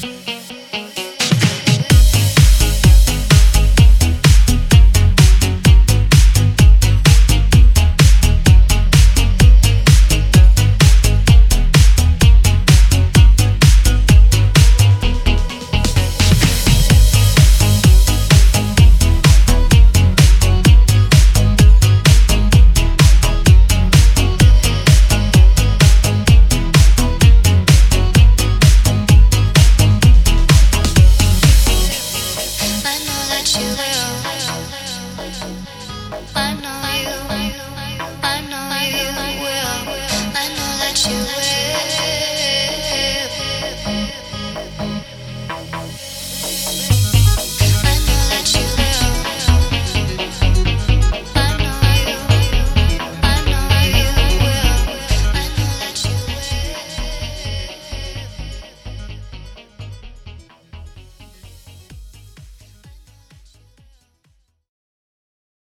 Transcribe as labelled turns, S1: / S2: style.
S1: Bye. you will. I know that you will.